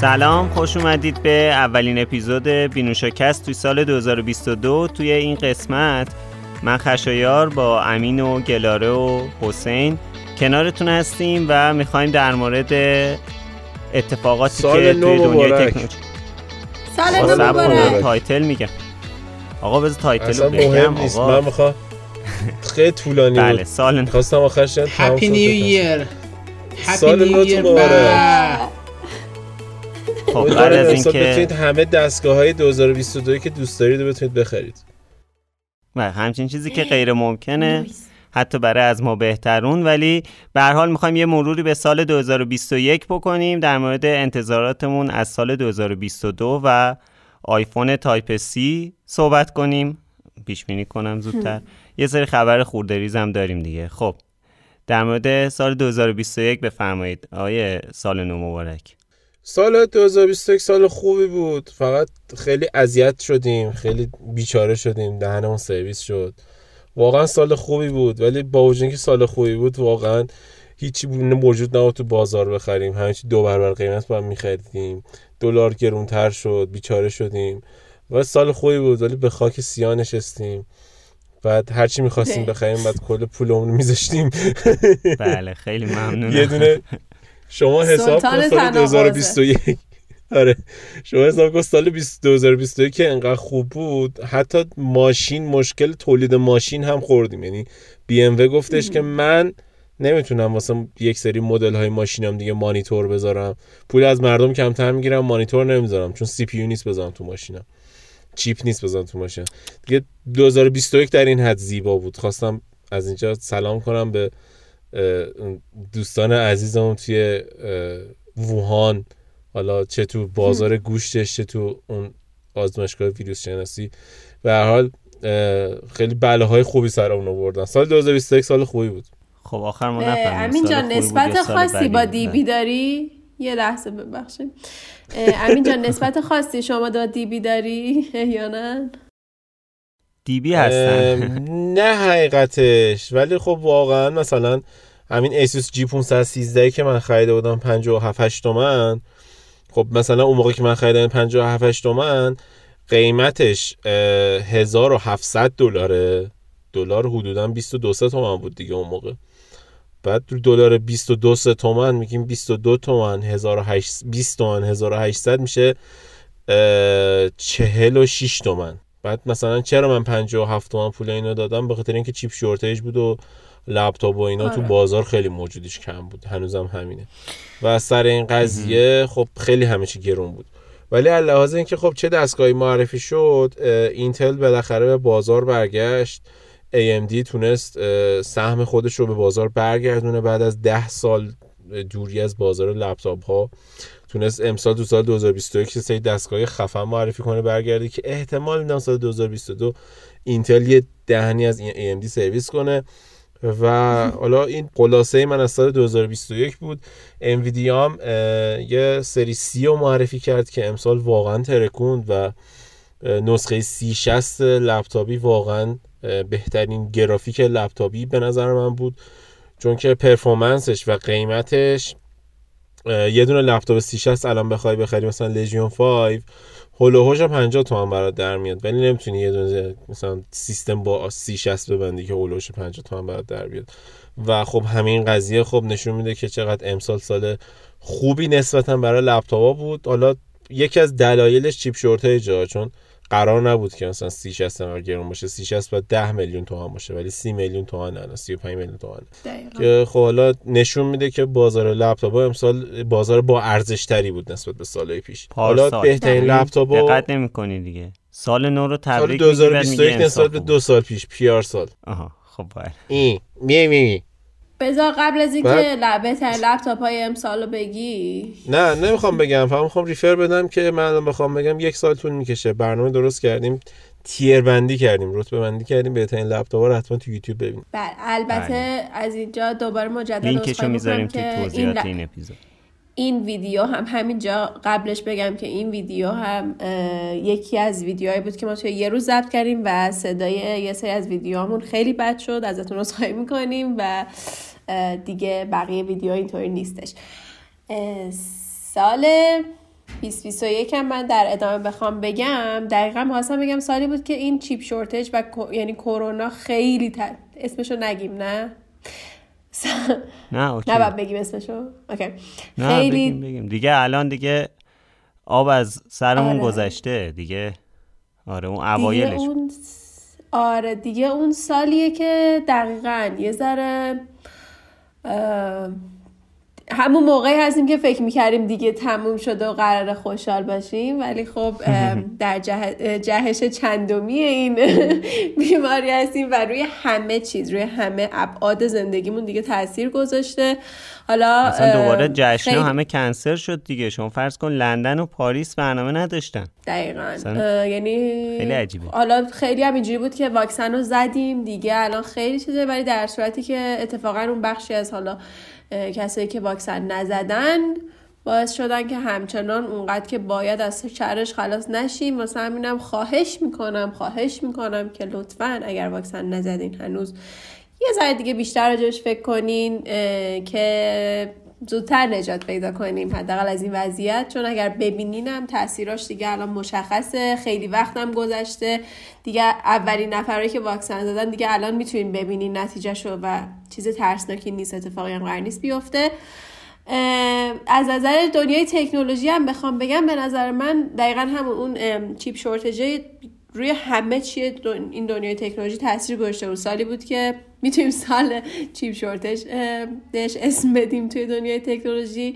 سلام خوش اومدید به اولین اپیزود بینوشاکست توی سال 2022 توی این قسمت. من خشایار با امین و گلاره و حسین کنارتون هستیم و می‌خوایم در مورد اتفاقاتی که توی دنیای تکنولوژی سال نو مبارک. title میگم. آقا بذار title رو بگم. مهم نیست. آقا من می‌خوام خیلی طولانی بله بود. سال نو. خواستم آخرش happy new. year سال نوتون مبارک. خب بعد از اینکه بتونید همه دستگاه های 2022 که دوست دارید رو بتونید بخرید. بله، همچین چیزی که غیر ممکنه. حتی برای از ما بهترون ولی به هر حال می‌خوایم یه مروری به سال 2021 بکنیم در مورد انتظاراتمون از سال 2022 و آیفون Type C صحبت کنیم. پیش بینی کنم زودتر. یه سری خبر خوردریز هم داریم دیگه. خب در مورد سال 2021 بفرمایید. آیه سال نو مبارک. سال 2021 سال خوبی بود. فقط خیلی اذیت شدیم. خیلی بیچاره شدیم. دهنمون سرویس شد. واقعا سال خوبی بود. ولی با وجود اینکه سال خوبی بود واقعا هیچی موجود نبود تو بازار بخریم. همه چی دو برابر قیمت با هم میخریدیم. دلار گرونتر شد. بیچاره شدیم. و سال خوبی بود. ولی به خاک سیاه نشستیم. بعد هرچی می‌خواستیم ده. بخریم بعد کل پولمون رو میذاشتیم. بله خیلی ممنونم. یه دونه شما حساب کن سال تناقضه. 2021 آره. شما حساب کن سال 20 2021 که انقدر خوب بود. حتی ماشین مشکل تولید ماشین هم خوردیم. یعنی بی ام و گفتش که من نمی‌تونم واسه یک سری مدل های ماشینم دیگه مانیتور بذارم. پول از مردم کمتر می‌گیرم مانیتور نمی‌ذارم. چون سی پی نیست بذارم تو ماشینم. چیپ نیست بذارم تو ماشین دیگه 2021 در این حد زیبا بود. خواستم از اینجا سلام کنم به دوستان عزیزم توی ووهان حالا چه تو بازار گوشتش چه تو اون آزمایشگاه ویروس شناسی. به هر حال خیلی بلاهای خوبی سر اون آوردن. سال 2021 سال خوبی بود. خب آخر ما اه، نفهمیدیم امین جان نسبت خاصی بدی با. دیبی داری؟ یه لحظه ببخشید. امین جان نسبت خاصی شما با دیبی داری؟ یا نه؟ دیبی هستن. نه حقیقتش. ولی خب واقعا مثلا همین اسوس جی 513 که من خریده بودم 57 8 تومن. خب مثلا اون موقع که من خریدم 57 8 تومن قیمتش اه، 1700 دلاره. دلار حدودا 22 سه تومن بود دیگه اون موقع. بعد دلار 22 سه تومن میگیم 22 تومن 1800 20 تومن 1800 میشه اه، 46 تومن. بعد مثلا چرا من 57 تومن پول اینو دادم؟ به خاطر اینکه chip shortage بود و لپتاپ و اینا تو آره. بازار خیلی موجودیش کم بود. هنوزم همینه. و از سر این قضیه خب خیلی همه چی گرون بود. ولی از لحاظ اینکه خب چه دستگاهی معرفی شد اینتل بالاخره به بازار برگشت. AMD تونست سهم خودش رو به بازار برگردونه بعد از ده سال دوری از بازار لپتاپ ها. تونست امسال تو سال 2021 یه سری دستگاه خفن معرفی کنه برگرده که احتمال میدم سال 2022 اینتل یه دهنی از AMD سرویس کنه. و حالا این خلاصه من از سال 2021 بود. انویدیا هم یه سری سی رو معرفی کرد که امسال واقعا ترکوند و نسخه 3060 لپتاپی واقعا بهترین گرافیک لپتاپی به نظر من بود. چون که پرفورمنسش و قیمتش یه دونه لپتاپ 3060 الان بخوای بخری مثلا لژیون 5 هولوهوش هم 50 تومن برات در میاد. ولی نمی‌تونی یه دونه مثلا سیستم با 3060 ببندی که هولوهوش 50 تومن برات در بیاد. و خب همین قضیه خب نشون میده که چقدر امسال سال خوبی نسبتا برای لپتاپا بود. حالا یکی از دلایلش چیپ شورتیجه چون قرار نبود که مثلا 3060 انقدر گرون باشه. 3060 باید 10 میلیون تومان باشه ولی 30 میلیون تومان نه 35 میلیون تومان دقیقا. که خب حالا نشون میده که بازار لپتاپ ها امسال بازار با ارزش تری بود نسبت به سالهای پیش. حالا. بهترین. لپتاپ دقت نمی کنی دیگه. سال نو رو سال تبریک میگی 2021 امسال نسبت به. دو سال پیش پیار سال. آها خب بله. این می می می بذار قبل از اینکه بعد- ل- بهترین لپتاپ های امسال رو بگی. نه نمی‌خوام بگم. فقط می‌خوام ریفر بدم که من الان بخوام بگم یک سال طول می‌کشه. برنامه درست کردیم تیر بندی کردیم رتبه بندی کردیم. بهترین لپتاپ رو حتما تو یوتیوب ببینید. بله البته بله. از اینجا دوباره مجدد لینکشو می‌ذاریم که این, توضیحات ل- این اپیزود. این ویدیو هم همینجا قبلش بگم که این ویدیو هم یکی از ویدیوهایی بود که ما توی یه روز ضبط کردیم و صدای یه سری از ویدیوهامون خیلی بد شد ازتون عذرخواهی می‌کنیم و دیگه بقیه ویدیو اینطوری نیستش. سال 2021 هم من در ادامه بخوام بگم دقیقا می‌خواستم بگم سالی بود که این chip shortage و یعنی کرونا خیلی ت... اسمشو نگیم نه؟ نه اوکی. نه باید بگیم اسمشو. اوکی. نه خیلی بگیم بگیم. دیگه الان دیگه آب از سرمون آره. گذشته دیگه. آره اون اوایلش. اون آره دیگه اون سالیه که دقیقا یه ذره اه، همون موقعی هستیم که فکر می‌کردیم دیگه تموم شده و قرار خوشحال باشیم ولی خب در جه- جهش چندمی این بیماری هستیم و روی همه چیز روی همه ابعاد زندگیمون دیگه تاثیر گذاشته. حالا اصلا دوباره جشن خیلی- همه کنسل شد دیگه. شما فرض کن لندن و پاریس برنامه نداشتن. دقیقا. یعنی خیلی عجیبه. حالا خیلی هم اینجوری بود که واکسن رو زدیم دیگه. الان خیلی چیزه ولی در صورتی که اتفاقا اون بخشی از حالا کسایی که واکسن نزدن باعث شدن که همچنان اونقدر که باید از شرش خلاص نشیم. واسه همینم خواهش می‌کنم خواهش می‌کنم که لطفا اگر واکسن نزدین هنوز یه ذره دیگه بیشتر راجبش فکر کنین که زودتر نجات پیدا کنیم حداقل از این وضعیت. چون اگر ببینینم تاثیراش دیگه الان مشخصه خیلی وقتم گذشته. دیگه اولین نفرایی که واکسن زدن دیگه الان می‌تونین ببینین نتیجهشو و چیز ترسناکی نیست اتفاقی هم قرار نیست بیفته. از نظر دنیای تکنولوژی هم بخوام بگم به نظر من دقیقا همون اون چیپ شورتجه روی همه چیه این دنیای تکنولوژی تاثیر گذاشته. بود سالی بود که می‌تونیم سال چیپ شورتج اه، بهش اسم بدیم توی دنیای تکنولوژی.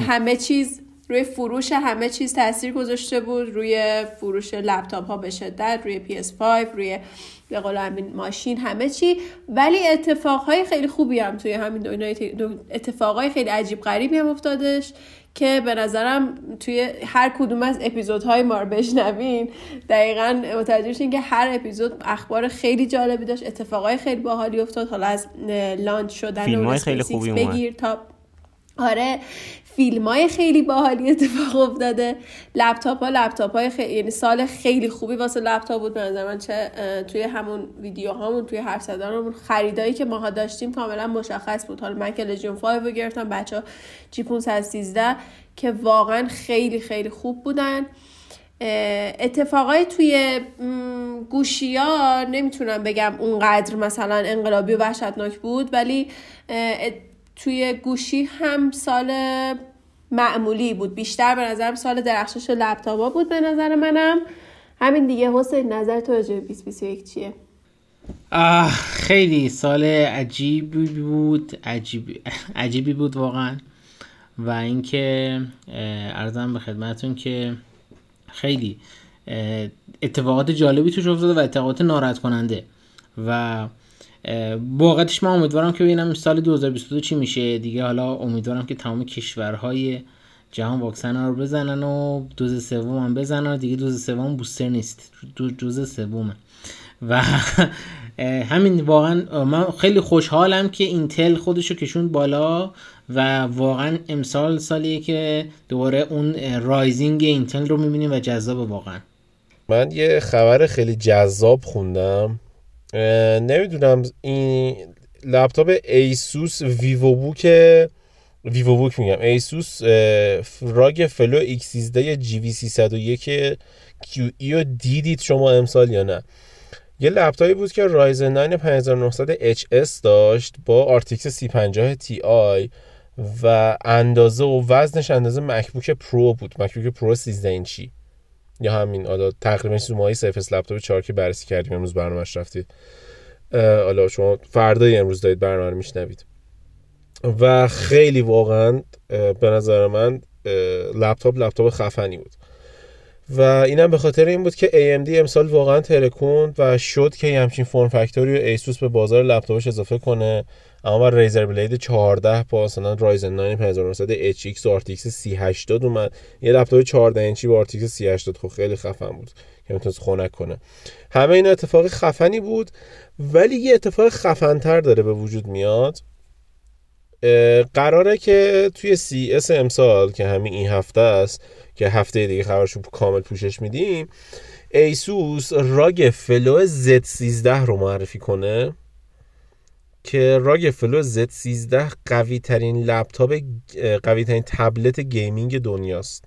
همه چیز روی فروش همه چیز تاثیر گذاشته بود. روی فروش لپتاپ ها به شدت روی PS5 روی به قول همین ماشین همه چی. ولی اتفاقهای خیلی خوبی هم توی همین دنیای اتفاقهای خیلی عجیب غریبی هم افتادش. که به نظرم توی هر کدوم از اپیزودهای ما رو بشنوین دقیقا متوجه میشین که هر اپیزود اخبار خیلی جالبی داشت اتفاقهای خیلی باحالی افتاد حالا از لانچ شدن اون خیلی خوبی. بگیر تا آره فیلم های خیلی باحالی اتفاق افتاده. لپتاپ ها لپتاپ های خیلی یعنی سال خیلی خوبی واسه لپتاپ بود. به نظر من چه توی همون ویدیو هامون توی حرف زدنمون خریدایی که ماها داشتیم کاملا مشخص بود. حالا من که لژیون 5 رو گرفتم بچه ها جی 513 که واقعا خیلی خیلی خوب بودن. اتفاقای توی گوشی ها نمی‌تونم بگم اونقدر مثلا انقلابی و وحشتناک بود ولی توی گوشی هم سال معمولی بود. بیشتر به نظرم سال درخشش لپتاپا بود به نظر منم. همین دیگه. حسین نظر تو راجع به 2021 چیه؟ آه خیلی سال عجیبی بود. عجیب عجیبی بود واقعا. و اینکه ارزم به خدمتون که خیلی اتفاقات جالبی توش افتاده و اتفاقات ناراحت کننده و واقعتش من امیدوارم که ببینم سال 2022 چی میشه. دیگه حالا امیدوارم که تمام کشورهای جهان واکسن رو بزنن و دوز سوم هم بزنن. دیگه دوز سوم booster نیست. دو دوز سومه. و همین واقعا من خیلی خوشحالم که اینتل خودشو کشوند بالا و واقعا امسال سالیه که دوباره اون rising اینتل رو می‌بینیم و جذاب واقعا. من یه خبر خیلی جذاب خوندم. نمی‌دونم این لپتاپ ایسوس VivoBook ویوو بوک میگم ایسوس راگ فلو ایکس 13 جی وی 301 کیو ای رو دیدید شما امسال یا نه؟ یه لپتاپی بود که رایزن 9 5900 HS داشت با 350 تی آی و اندازه و وزنش اندازه مکبوک پرو بود. مکبوک پرو 13 اینچی. یا همین حالا تقریبا سومایی سرفس لپتاپ 4 که بررسی کردیم امروز برنامه‌اش رفتید. حالا شما فردای امروز دارید برنامه رو میشنوید. و خیلی واقعا به نظر من لپتاپ لپتاپ خفنی بود. و اینم به خاطر این بود که AMD امسال واقعا ترکوند و شد که همچین form factor ی و ایسوس به بازار لپتاپش اضافه کنه. اما Razer Blade 14 با مثلا Ryzen 9 5900 HX و RTX 3080 اومد. یه لپتاپ 14 اینچی با RTX 3080 خب خیلی خفن بود که می‌تونست خنک کنه. همه این اتفاق خفنی بود ولی یه اتفاق خفنتر داره به وجود میاد. قراره که توی CES امسال که همین این هفته است که هفته دیگه خبرشو کامل پوشش میدیم ASUS ROG Flow Z13 رو معرفی کنه. که ROG Flow Z13 قوی ترین لپتاپ قوی ترین تبلت gaming دنیاست.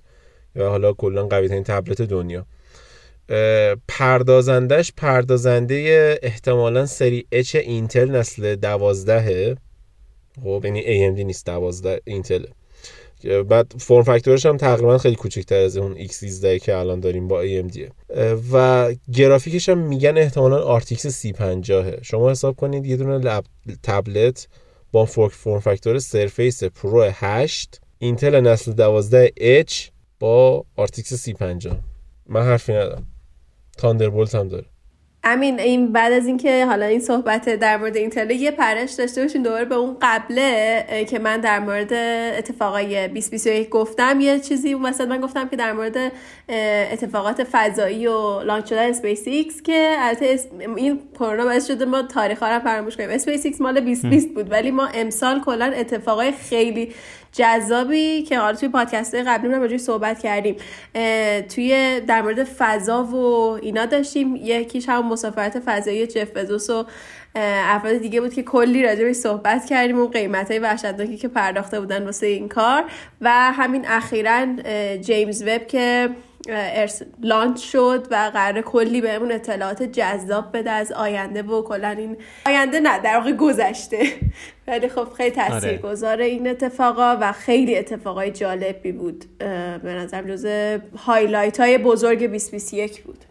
یا حالا کلا قوی ترین تبلت دنیا. پردازندش پردازنده احتمالا سری H اینتل نسل دوازدهه خب یعنی AMD نیست دوازده اینتل بعد form factor ش هم تقریبا خیلی کوچکتر از اون X13 که الان داریم با AMD و گرافیکش هم میگن احتمالا RTX 3050 شما حساب کنید یه دونه لپ... تبلت با form factor Surface Pro 8 اینتل نسل 12 H با RTX 3050 من حرفی ندارم. Thunderbolt هم داره. امین این بعد از اینکه حالا این صحبت در مورد اینتل یه پرش داشته باشین دوباره به اون قبله که من در مورد اتفاقای 2021 گفتم یه چیزی اون وسط من گفتم که در مورد اتفاقات فضایی و launch شدن اسپیس ایکس که البته این کرونا باعث شده ما تاریخ ها رو فراموش کنیم. اسپیس ایکس مال 2020 بود ولی ما امسال کلا اتفاقای خیلی جذابی که حالا توی پادکست قبلی هم راجعش صحبت کردیم. توی در مورد فضا و اینا داشتیم. یکیش هم مسافرت فضایی جف بزوس و افراد دیگه بود که کلی راجع صحبت کردیم و قیمت های وحشتناکی که پرداخته بودن واسه این کار. و همین اخیرا جیمز وب که ارس لانچ شد و قرار کلی بهمون اطلاعات جذاب بده از آینده و کلا این آینده نه در واقع گذشته. ولی خب خیلی آره. تاثیرگذار این اتفاقا و خیلی اتفاقای جالبی بود. به نظرم جز هایلایت های بزرگ 2021 بود.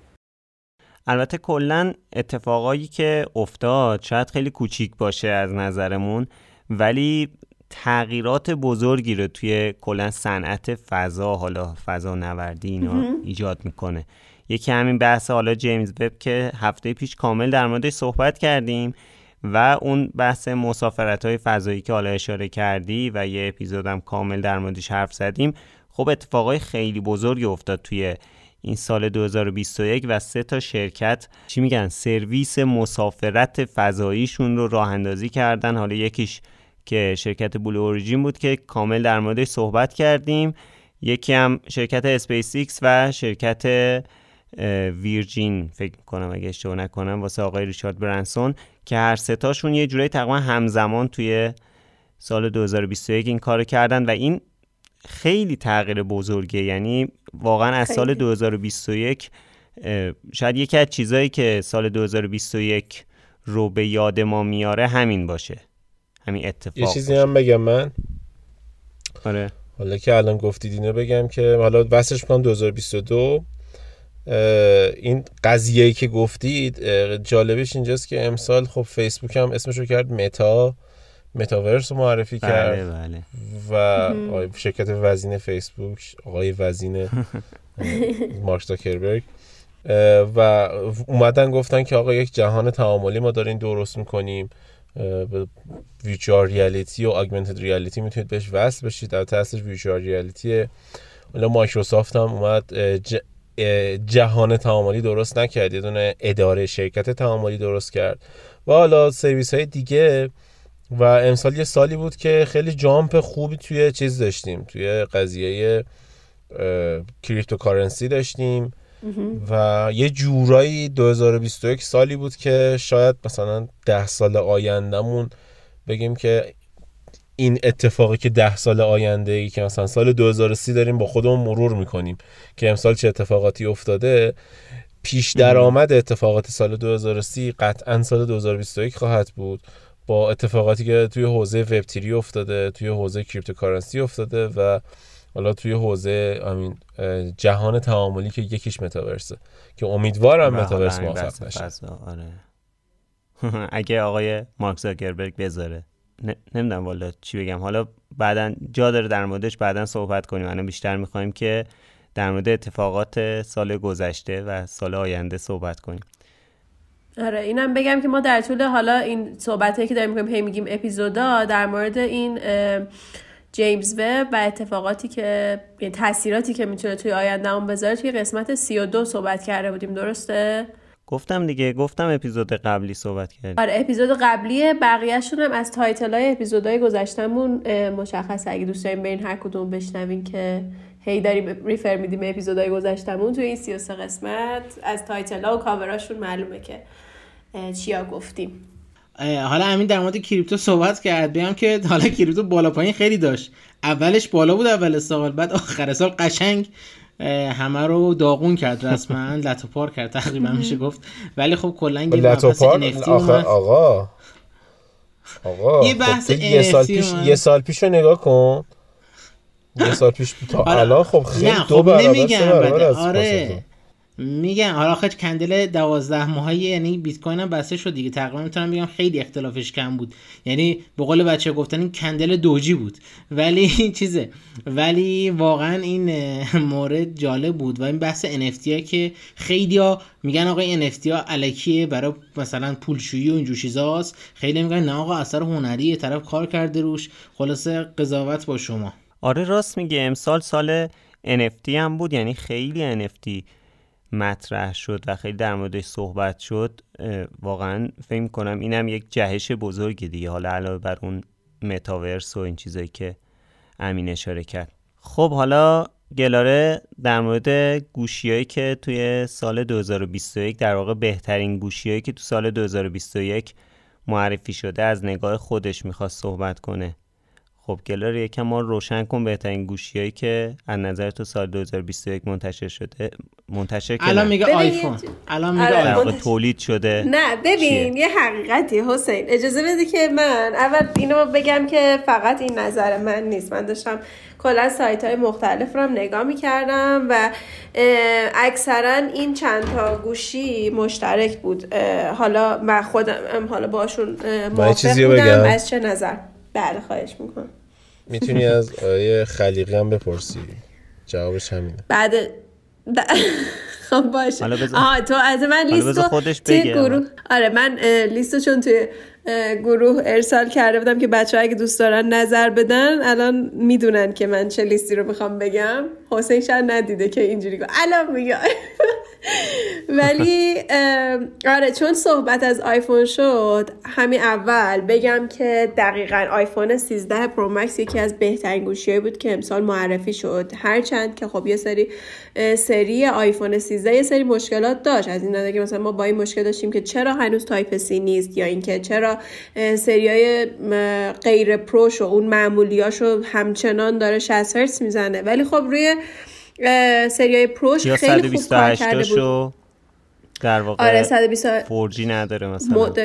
البته کلا اتفاقایی که افتاد شاید خیلی کوچیک باشه از نظرمون ولی تغییرات بزرگی رو توی کلا صنعت فضا حالا فضا نوردی اینا ایجاد می‌کنه. یکی همین بحث حالا جیمز وب که هفته پیش کامل در موردش صحبت کردیم و اون بحث مسافرت های فضایی که حالا اشاره کردی و یه اپیزودم کامل در موردش حرف زدیم خب اتفاقای خیلی بزرگی افتاد توی این سال 2021 و سه تا شرکت چی میگن؟ سرویس مسافرت فضاییشون رو راه اندازی کردن. حالا یکیش که شرکت بلو اوریجین بود که کامل در موردش صحبت کردیم. یکی هم شرکت اسپیس ایکس و شرکت ویرجین فکر کنم اگه اشتباه نکنم واسه آقای ریچارد برنسون که هر ستاشون یه جورایی تقریبا همزمان توی سال 2021 این کار کردن و این خیلی تغییر بزرگه یعنی واقعا از سال 2021 شاید یکی از چیزهایی که سال 2021 رو به یاد ما میاره همین باشه. همین اتفاق یه چیزی هم بگم من. آره. حالا که الان گفتید اینو بگم که حالا بسش کنم 2022 این قضیه که گفتید جالبش اینجاست که امسال خب فیسبوک هم اسمش رو کرد متا. متاورس رو معرفی بله کرد. بله. و شرکت وزین فیسبوک آقای وزین مارک زاکربرگ. و اومدن گفتن که آقا یک جهان تعاملی ما داریم درست می‌کنیم. virtual reality و augmented reality می‌تونید بهش وصل بشید. در اصلش virtual reality ه حالا مایکروسافت هم اومد. جهان تعاملی درست نکرد. یه دونه اداره شرکت تعاملی درست کرد. و حالا سرویس های دیگه و امسال یه سالی بود که خیلی jump خوبی توی چیز داشتیم. توی قضیه cryptocurrency داشتیم. و یه جورایی 2021 سالی بود که شاید مثلا ده سال آیندهمون بگیم که این اتفاقی که ده سال آینده ای که مثلا سال 2030 داریم با خودمون مرور می‌کنیم که امسال چه اتفاقاتی افتاده پیش درآمد اتفاقات سال 2030 قطعا سال 2021 خواهد بود با اتفاقاتی که توی حوزه وب افتاده توی حوزه cryptocurrency افتاده و حالا توی حوزه امین جهان تعاملی که یکیش متاورسه که امیدوارم متاورس موفق بشه. آره. اگه آقای مارک زاکربرگ بذاره. نمی‌دونم والا چی بگم. حالا بعدا جا داره در موردش بعدا صحبت کنیم. الان بیشتر می‌خوایم که در مورد اتفاقات سال گذشته و سال آینده صحبت کنیم. آره اینم بگم که ما در طول حالا این صحبت که داریم می‌کنیم هی میگیم اپیزودا در مورد این جیمز وب و اتفاقاتی که یعنی تاثیراتی که می‌تونه توی آینده اون بذاره توی قسمت 32 صحبت کرده بودیم درسته؟ گفتم دیگه گفتم اپیزود قبلی صحبت کردیم. آره اپیزود قبلی بقیهشون هم از title های اپیزودهای گذشتمون مشخصه. اگه دوست داریم این هر کدوم بشنوین که هی داریم refer میدیم اپیزودهای گذشتمون توی این 33 قسمت از title ها و کاوراشون معلومه که چیا گفتیم. حالا همین در مورد کریپتو صحبت کرد. بگم که حالا کریپتو بالا پایین خیلی داشت. اولش بالا بود اول سال بعد آخر سال قشنگ همه رو داغون کرد رسما. لتوپار کرد تقریبا میشه گفت. ولی خب کلا یه لتوپار آقا. آقا یه بحث خب یه سال پیش یه سال پیش رو نگاه کن. یه سال پیش تا. الان خب خیلی دو خب برابر آره. میگن حالا خیلی کندل دوازده ماهی یعنی بیت کوین هم بسته شد دیگه. تقریبا می‌تونم بگم خیلی اختلافش کم بود. یعنی به قول بچه گفتن این کندل دوجی بود. ولی چیزه. ولی واقعا این مورد جالب بود. و این بحث NFT ها که خیلی ها میگن آقا این NFT ها علکیه برای مثلا پولشویی و اینجور چیزاست. خیلی میگن نه آقا اثر هنریه طرف کار کرده روش. خلاصه قضاوت با شما. آره راست میگه. امسال سال NFT هم بود یعنی خیلی NFT مطرح شد و خیلی در موردش صحبت شد واقعا فکر کنم اینم یک جهش بزرگی دیگه. حالا علاوه بر اون متاورس و این چیزایی که امین اشاره کرد. خب حالا گلاره در مورد گوشیایی که توی سال 2021 در واقع بهترین گوشیایی که تو سال 2021 معرفی شده از نگاه خودش می‌خواست صحبت کنه. خب گلار یکم ما روشن کن بهترین گوشیایی که از نظر تو سال 2021 منتشر شده. منتشر که الان میگه آیفون. الان میگه آره، واقع آیفون. منتشر- تولید شده. نه ببین چیه؟ یه حقیقتی حسین. اجازه بده که من اول اینو بگم که فقط این نظر من نیست. من داشتم کلا سایت های مختلف رو هم نگاه می‌کردم و اکثرا این چند تا گوشی مشترک بود. حالا من خودم حالا باشون موافق بودم بگم؟ از چه نظر؟ بله خواهش می‌کنم. می‌تونی از آیه خلیقی هم بپرسی؟ جوابش همینه. بعد ب- خب باشه. آها تو از من لیستو خودش توی. گروه آره من لیستو چون توی گروه ارسال کرده بودم که بچه اگه دوست دارن نظر بدن الان می‌دونن که من چه لیستی رو می‌خوام بگم. حسین شاید ندیده که اینجوری گفت. الان میگم ولی آره چون صحبت از آیفون شد همین اول بگم که دقیقا آیفون 13 Pro Max یکی از بهترین گوشیایی بود که امسال معرفی شد. هرچند که خب یه سری سری آیفون 13 یه سری مشکلات داشت. از این نظر که مثلا ما با این مشکل داشتیم که چرا هنوز تایپ سی نیست یا اینکه چرا سریای غیر پروش و اون معمولیاشو همچنان داره 60 هرتز می‌زنه. ولی خب روی سریای پروش خیلی خوب کار 128 کرده بود. در واقع آره 120 4G نداره مثلا. مود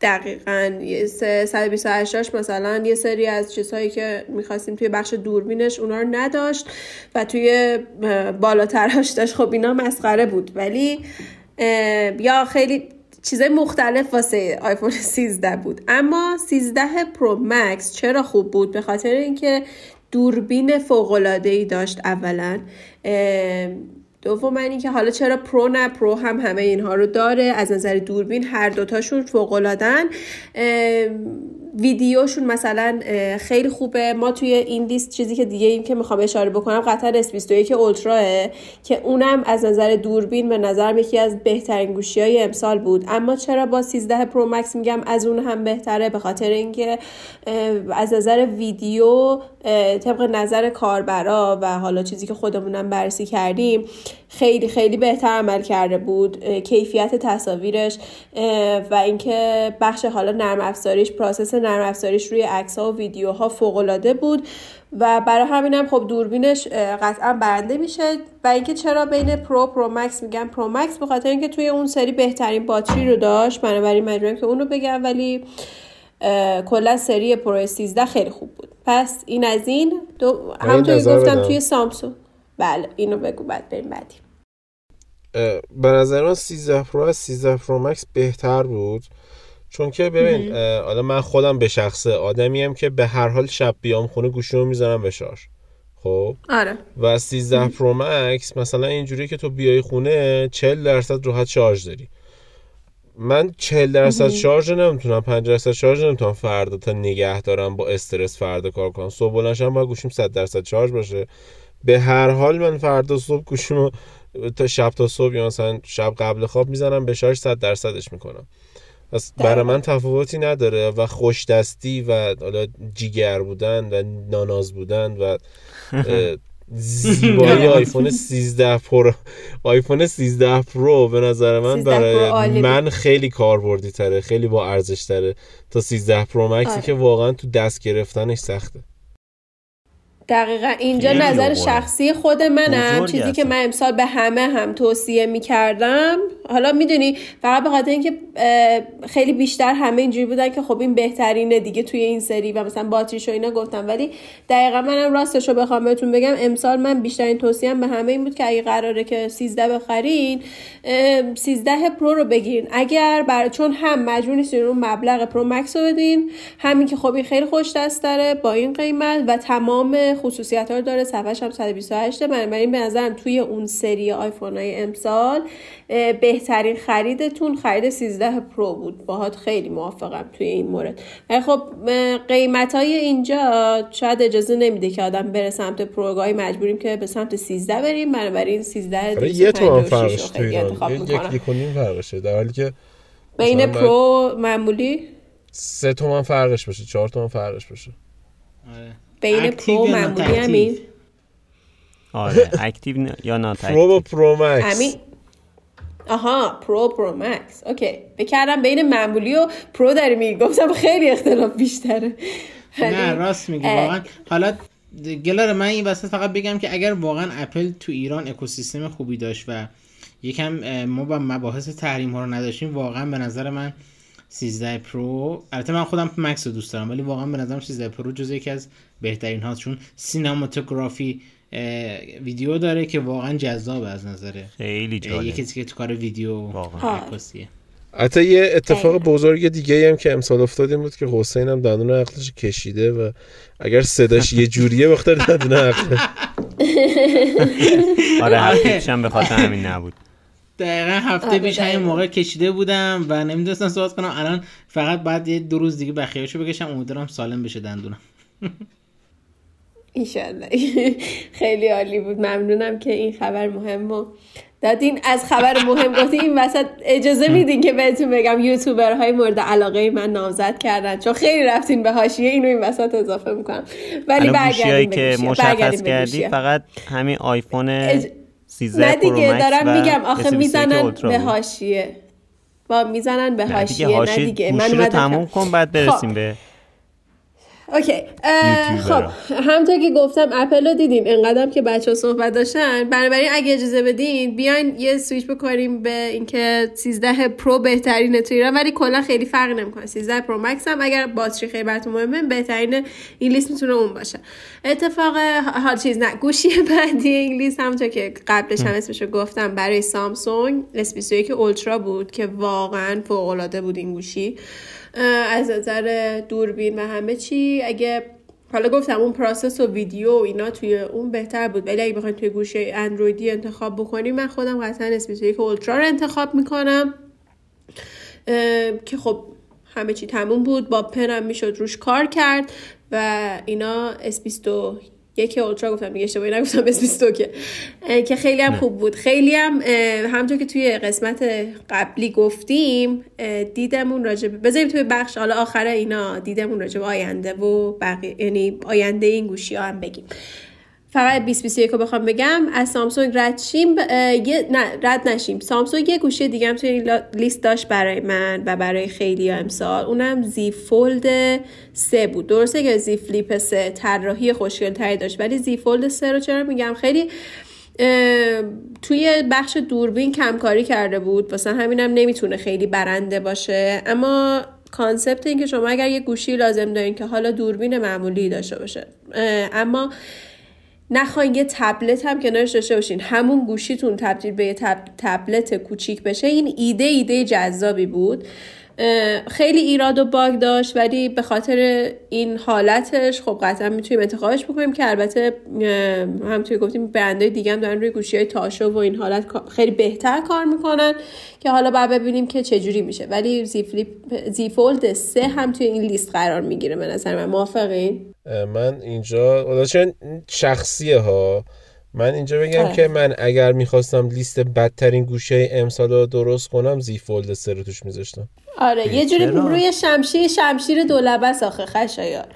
دقیقا. یه سه- 128 داشت مثلا یه سری از چیزهایی که می‌خواستیم توی بخش دوربینش اونا رو نداشت و توی بالاترش داشت خب اینا مسخره بود. ولی یا خیلی چیزای مختلف واسه آیفون 13 بود. اما 13 Pro Max چرا خوب بود؟ به خاطر اینکه دوربین فوق العاده‌ای داشت اولا. دوم این که حالا چرا Pro نه؟ Pro هم همه اینها رو داره. از نظر دوربین هر دوتاشون فوق العادن ویدیوشون مثلا خیلی خوبه. ما توی این لیست چیزی که دیگه این که می‌خوام اشاره بکنم قطر S21 اولتراه که اونم از نظر دوربین به نظرم یکی از بهترین گوشی های امسال بود. اما چرا با 13 پرو مکس میگم از اون هم بهتره؟ به خاطر اینکه از نظر ویدیو طبق نظر کاربرا و حالا چیزی که خودمونم بررسی کردیم خیلی خیلی بهتر عمل کرده بود کیفیت تصاویرش و اینکه بخش حالا نرم افزاریش process نرم افزاریش روی عکس ها و ویدیوها فوق العاده بود. و برای همینم خب دوربینش قطعا برنده میشه. و اینکه چرا بین Pro Pro Max میگم Pro Max؟ به خاطر اینکه توی اون سری بهترین باتری رو داشت. بنابراین مجبورم که اونو بگم ولی کلا سری Pro 13 خیلی خوب بود. پس این از این. دو همونطوری نظر گفتم بدم. توی سامسونگ. بله اینو بگو بعد بریم بعدی. به نظر من 13 Pro از 13 Pro Max بهتر بود. چون که ببین حالا من خودم به شخصه آدمیم که به هر حال شب بیام خونه گوشیمو می‌ذارم به شارژ. خب؟ آره. و 13 Pro Max مثلا اینجوری که تو بیای خونه 40 درصد راحت شارژ داری. من 40 درصد شارژ نمی‌تونم 5 درصد شارژ نمی‌تونم فردا تا نگه دارم با استرس فردا کار کنم. صبح بلنشم باید گوشیم 100 درصد شارژ باشه. به هر حال من فردا صبح گوشیمو تا شب تا صبح یا مثلا شب قبل خواب می‌زنم به شارژ 100 درصدش می‌کنم پس برای من تفاوتی نداره و خوش دستی و حالا جیگر بودن و ناناز بودن و زیبایی آیفون 13 پرو آیفون 13 پرو به نظر من 13 پرو برای. من خیلی کاربردی تره خیلی با ارزش تره تا 13 پرو مکسی آره. که واقعا تو دست گرفتنش سخته دقیقا اینجا نظر شخصی خود منم. چیزی که من امسال به همه هم توصیه می‌کردم. حالا می‌دونی فقط به خاطر اینکه خیلی بیشتر همه اینجوری بودن که خب این بهترینه دیگه توی این سری و مثلا باتریش و اینا گفتم. ولی دقیقا منم راستش رو بخوام بهتون بگم امسال من بیشترین توصیه به همه این بود که اگه قراره که 13 بخرین 13 پرو رو بگیرین. اگر بر چون هم مجبور نیستین اون مبلغ پرو مکس رو بدین همین که خب این خیلی خوش دست داره با این قیمت و تمام خصوصیت ها رو داره. صفحش هم 128 بنابراین به نظرم توی اون سری آیفون های امسال بهترین خریدتون خرید 13 پرو بود. باهات خیلی موافقم توی این مورد. ولی خب قیمت های اینجا شاید اجازه نمیده که آدم بره سمت پروگاهی مجبوریم که به سمت 13 بریم. بنابراین 13 آره، یه تومن فرقش توی ایران. یک فرقشه. در حالی که بین پرو معمولی؟ سه تومن فرقش باشه. چهار تومن فرقش باشه. آره. بین پرو معمولی همین آره اکتیو یا نات پرو و پرو مکس آها پرو پرو مکس okay. فکر کردم بین معمولی و پرو داری میگی گفتم خیلی اختلاف بیشتره. نه راست میگی واقعا. حالا گلار من این وسط فقط بگم که اگر واقعا اپل تو ایران اکوسیستم خوبی داشت و یکم ما با مباحث تحریم ها رو نداشتیم واقعا به نظر من 13 پرو. البته من خودم مکس رو دوست دارم ولی واقعا به نظرم 13 پرو جز یکی از بهترین هاست چون cinematography ویدیو داره که واقعا جذاب از نظره خیلی جالب. یکی که تو کار ویدیو واقعا. حتی یه اتفاق بزرگ دیگه هم که امسال افتاد این بود که حسین هم دندون عقلش کشیده و اگر صداش یه جوریه به‌خاطر دندون عقل آره هفته به خاطر همین نبود. دقیقا هفته پیش همین موقع کشیده بودم و نمی‌دونستم صحبت کنم. الان فقط بعد یه دو روز دیگه بخیرشو بکشم. امیدوارم سالم بشه دندونم. ایشالله. خیلی عالی بود. ممنونم که این خبر مهم و دادین. از خبر مهم گفتی این وسط اجازه میدین که بهتون بگم یوتیوبرهای مورد علاقه من نامزد کردن. چون خیلی رفتین به حاشیه اینو این وسط اضافه می‌کنم. ولی برگردیم که مشخص کردی فقط همین آیفون اج... 13 نه دیگه دارم میگم آخه می‌زنن به حاشیه با می‌زنن به حاشیه نه دیگه من تموم کن بعد برسیم خب. به okay. خب همونطور که گفتم اپل رو دیدیم انقدرم که بچه ها صحبت داشتن. بنابراین اگه اجازه بدین بیاین یه سویچ بکنیم به اینکه 13 پرو بهترینه تو ایران. ولی کلا خیلی فرق نمی‌کنه. 13 پرو مکس هم اگر باتری خیلی براتون مهمه بهترین این لیست می‌تونه اون باشه. اتفاق حال چیز نه. گوشی بعدی این لیست همونطور که قبلش هم اسمشو گفتم برای سامسونگ S21 اولترا بود که واقعا فوق العاده بود این گوشی. از نظر دوربین و همه چی اگه حالا گفتم اون process و ویدیو و اینا توی اون بهتر بود. ولی اگه بخواید توی گوشی اندرویدی انتخاب بکنیم من خودم قطعا S21 اولترا رو انتخاب می‌کنم. که خب همه چی تموم بود. با pen م می‌شد روش کار کرد و اینا S21 اولترا گفتم دیگه اشتباهی نگفتم اس که که خیلی هم خوب بود. خیلی هم همونطور که توی قسمت قبلی گفتیم دیدمون راجب بذاریم توی بخش حالا آخر اینا دیدمون راجب آینده و بقیه یعنی آینده این گوشی ها هم بگیم. فقط 2021 رو بخوام بگم. از سامسونگ رد شیم یه... نه رد نشیم. سامسونگ یه گوشی دیگه هم توی این لیست داشت برای من و برای خیلی امسال. اونم Z Fold 3 بود. درسته که Z Flip 3 طراحی خوشگل تری داشت ولی Z Fold 3 رو چرا میگم؟ خیلی توی بخش دوربین کمکاری کرده بود. واسه همینم نمی‌تونه خیلی برنده باشه. اما concept این که شما اگر یه گوشی لازم دارین که حالا دوربین معمولی داشته باشه اما نخواین یه تبلت هم کنارش داشته باشین. همون گوشیتون تبدیل به یه تبلت کوچیک بشه. این ایده ایده جذابی بود. خیلی ایراد و باگ داشت ولی به خاطر این حالتش خب قطعا می‌تونیم انتخابش بکنیم که البته همونطوری گفتیم برندهای دیگه هم دارن روی گوشی های تاشو و این حالت خیلی بهتر کار می‌کنن که حالا باید ببینیم که چجوری میشه. ولی زی, فلیپ زی فولد سه هم توی این لیست قرار می‌گیره به نظر من. موافقین؟ من اینجا شخصیه ها من اینجا بگم آه. که من اگر می‌خواستم لیست بدترین گوشه امسال رو درست کنم زی فولد سه رو توش میذاشتم. آره یه جوری روی شمشیر شمشیر دولبه آخه خشایار.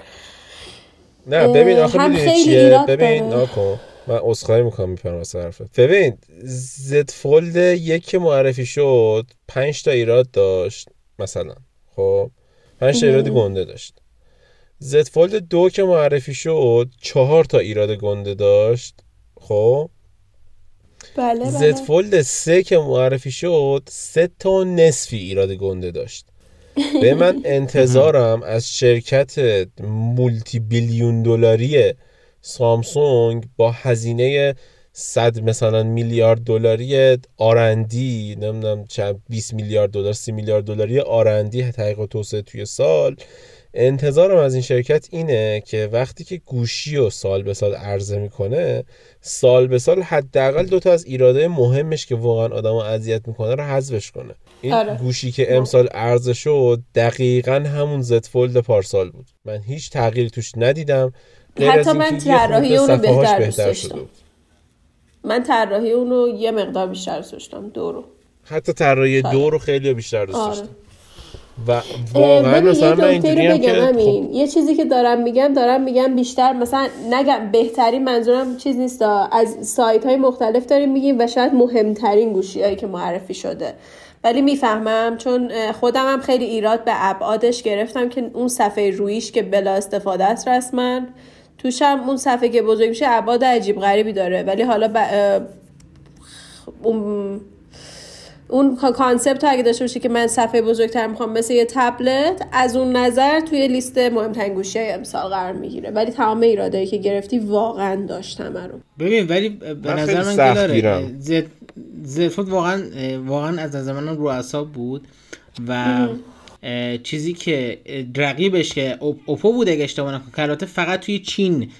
نه ببین آخه می‌دونی چیه؟ ببین ناکن من اسخای می‌کنم میپرم واسه حرفت. ببین زد فولد یک معرفی شد پنج تا ایراد داشت مثلا خب؟ پنج تا ایرادی گنده داشت. زد فولد دو که معرفی شد چهار تا ایراد گنده داشت. خب. بله زد بله. فولد سه که معرفی شد سه تا نصفی ایراد گنده داشت. به من انتظارم از شرکت مولتی بیلیون دلاری سامسونگ با هزینه صد مثلا میلیارد دلاری آرندی نمی‌دونم چند 20 میلیارد دلار 30 میلیارد دلاری آرندی تحقیق توسعه توی سال. انتظارم از این شرکت اینه که وقتی که گوشی رو سال به سال عرضه می‌کنه سال به سال حداقل دو تا از ایراده مهمش که واقعا آدمو اذیت می‌کنه رو حذفش کنه این آره. گوشی که امسال عرضه شد دقیقا همون زد فولد پارسال بود من هیچ تغییری توش ندیدم غیر حتی من طراحی اونو صفحه‌هاش بهتر بهتر داشتم. شده بود. من طراحی اونو یه مقدار بیشتر دوست داشتم دو رو حتی طراحی. دو رو خیلی بیشتر دوست آره. و واقعا مثلا من اینجوری هم که خب، یه چیزی که دارم میگم دارم میگم بیشتر مثلا نگم بهترین منظورم چیز نیست. از سایت های مختلف داریم میگیم و شاید مهمترین گوشی هایی که معرفی شده. ولی می‌فهمم چون خودم هم خیلی ایراد به ابعادش گرفتم که اون صفحه رویش که بلا استفاده است رسما. توش هم اون صفحه که بزرگ میشه ابعاد عجیب غریبی داره. ولی حالا ب... اون اون کا- کانسپت اگه داشته باشه که من صفحه بزرگتر می‌خوام مثل یه تبلت از اون نظر توی لیست مهمترین گوشی های امسال قرار می‌گیره. ولی تمام ایرادایی که گرفتی واقعا داشتم رو. ببین ولی به من نظر من داره. زد واقعا واقعا از نظر من رو اعصاب بود و چیزی که رقیبش که اوپ- اوپو بود اگه اشتباه نکنم که البته فقط توی چین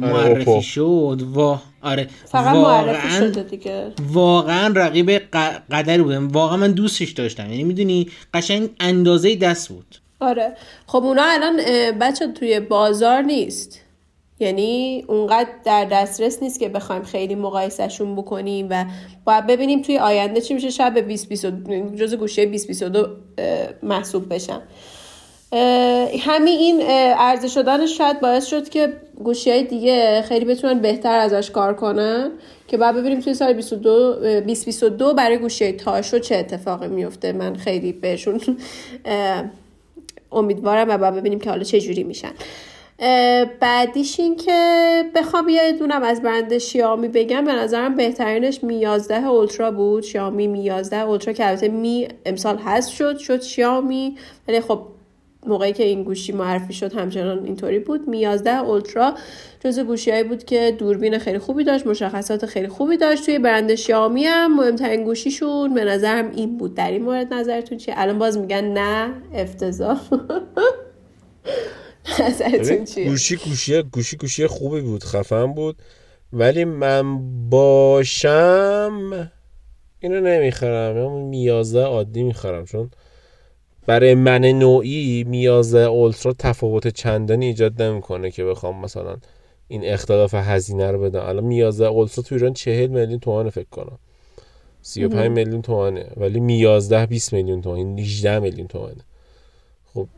معرفی اوپو. شد. و آره. فقط معرفی واقعا شده دیگه. واقعا رقیب ق- قدری بودم. واقعا من دوستش داشتم. یعنی می‌دونی قشنگ اندازه دست بود. آره. خب اونا الان بچه توی بازار نیست. یعنی اونقدر در دسترس نیست که بخوایم خیلی مقایسهشون بکنیم و باید ببینیم توی آینده چی میشه. شب 2022 جز گوشه 2022 اه، محسوب بشن همین این عرضه شدنش شاید باعث شد که گوشی های دیگه خیلی بتونن بهتر ازش کار کنن که بعد ببینیم توی سال 22 اه، 2022 برای گوشی های تاشو چه اتفاقی میفته من خیلی بهشون امیدوارم و بعد ببینیم که حالا چه جوری میشن. بعدیش این که بخوام یه دونم از برند شیائمی بگم. به نظرم بهترینش می 11 اولترا بود. شیائمی می 11 اولترا که البته می امسال حذف شد شد شیائمی ولی خب موقعی که این گوشی معرفی شد همچنان اینطوری بود. می 11 اولترا جز گوشیهایی بود که دوربین خیلی خوبی داشت مشخصات خیلی خوبی داشت. توی برند شیائمی هم مهمترین گوشیشون به نظرم این بود. در این مورد نظرتون چیه؟ الان باز میگن نه افتضاح. نظرتون چیه؟ گوشی گوشی گوشی گوشی خوبی بود خفن بود. ولی من باشم اینو نمی‌خرم. همون میازه عادی می‌خرم چون برای من نوعی میازه اولترا تفاوت چندانی ایجاد نمی‌کنه که بخوام مثلا این اختلاف هزینه رو بدم. الان میازه اولترا تو ایران چهل میلیون تومن فکر کنم. 35 میلیون تومنه ولی میازده 20 میلیون تومن این 18 میلیون تومنه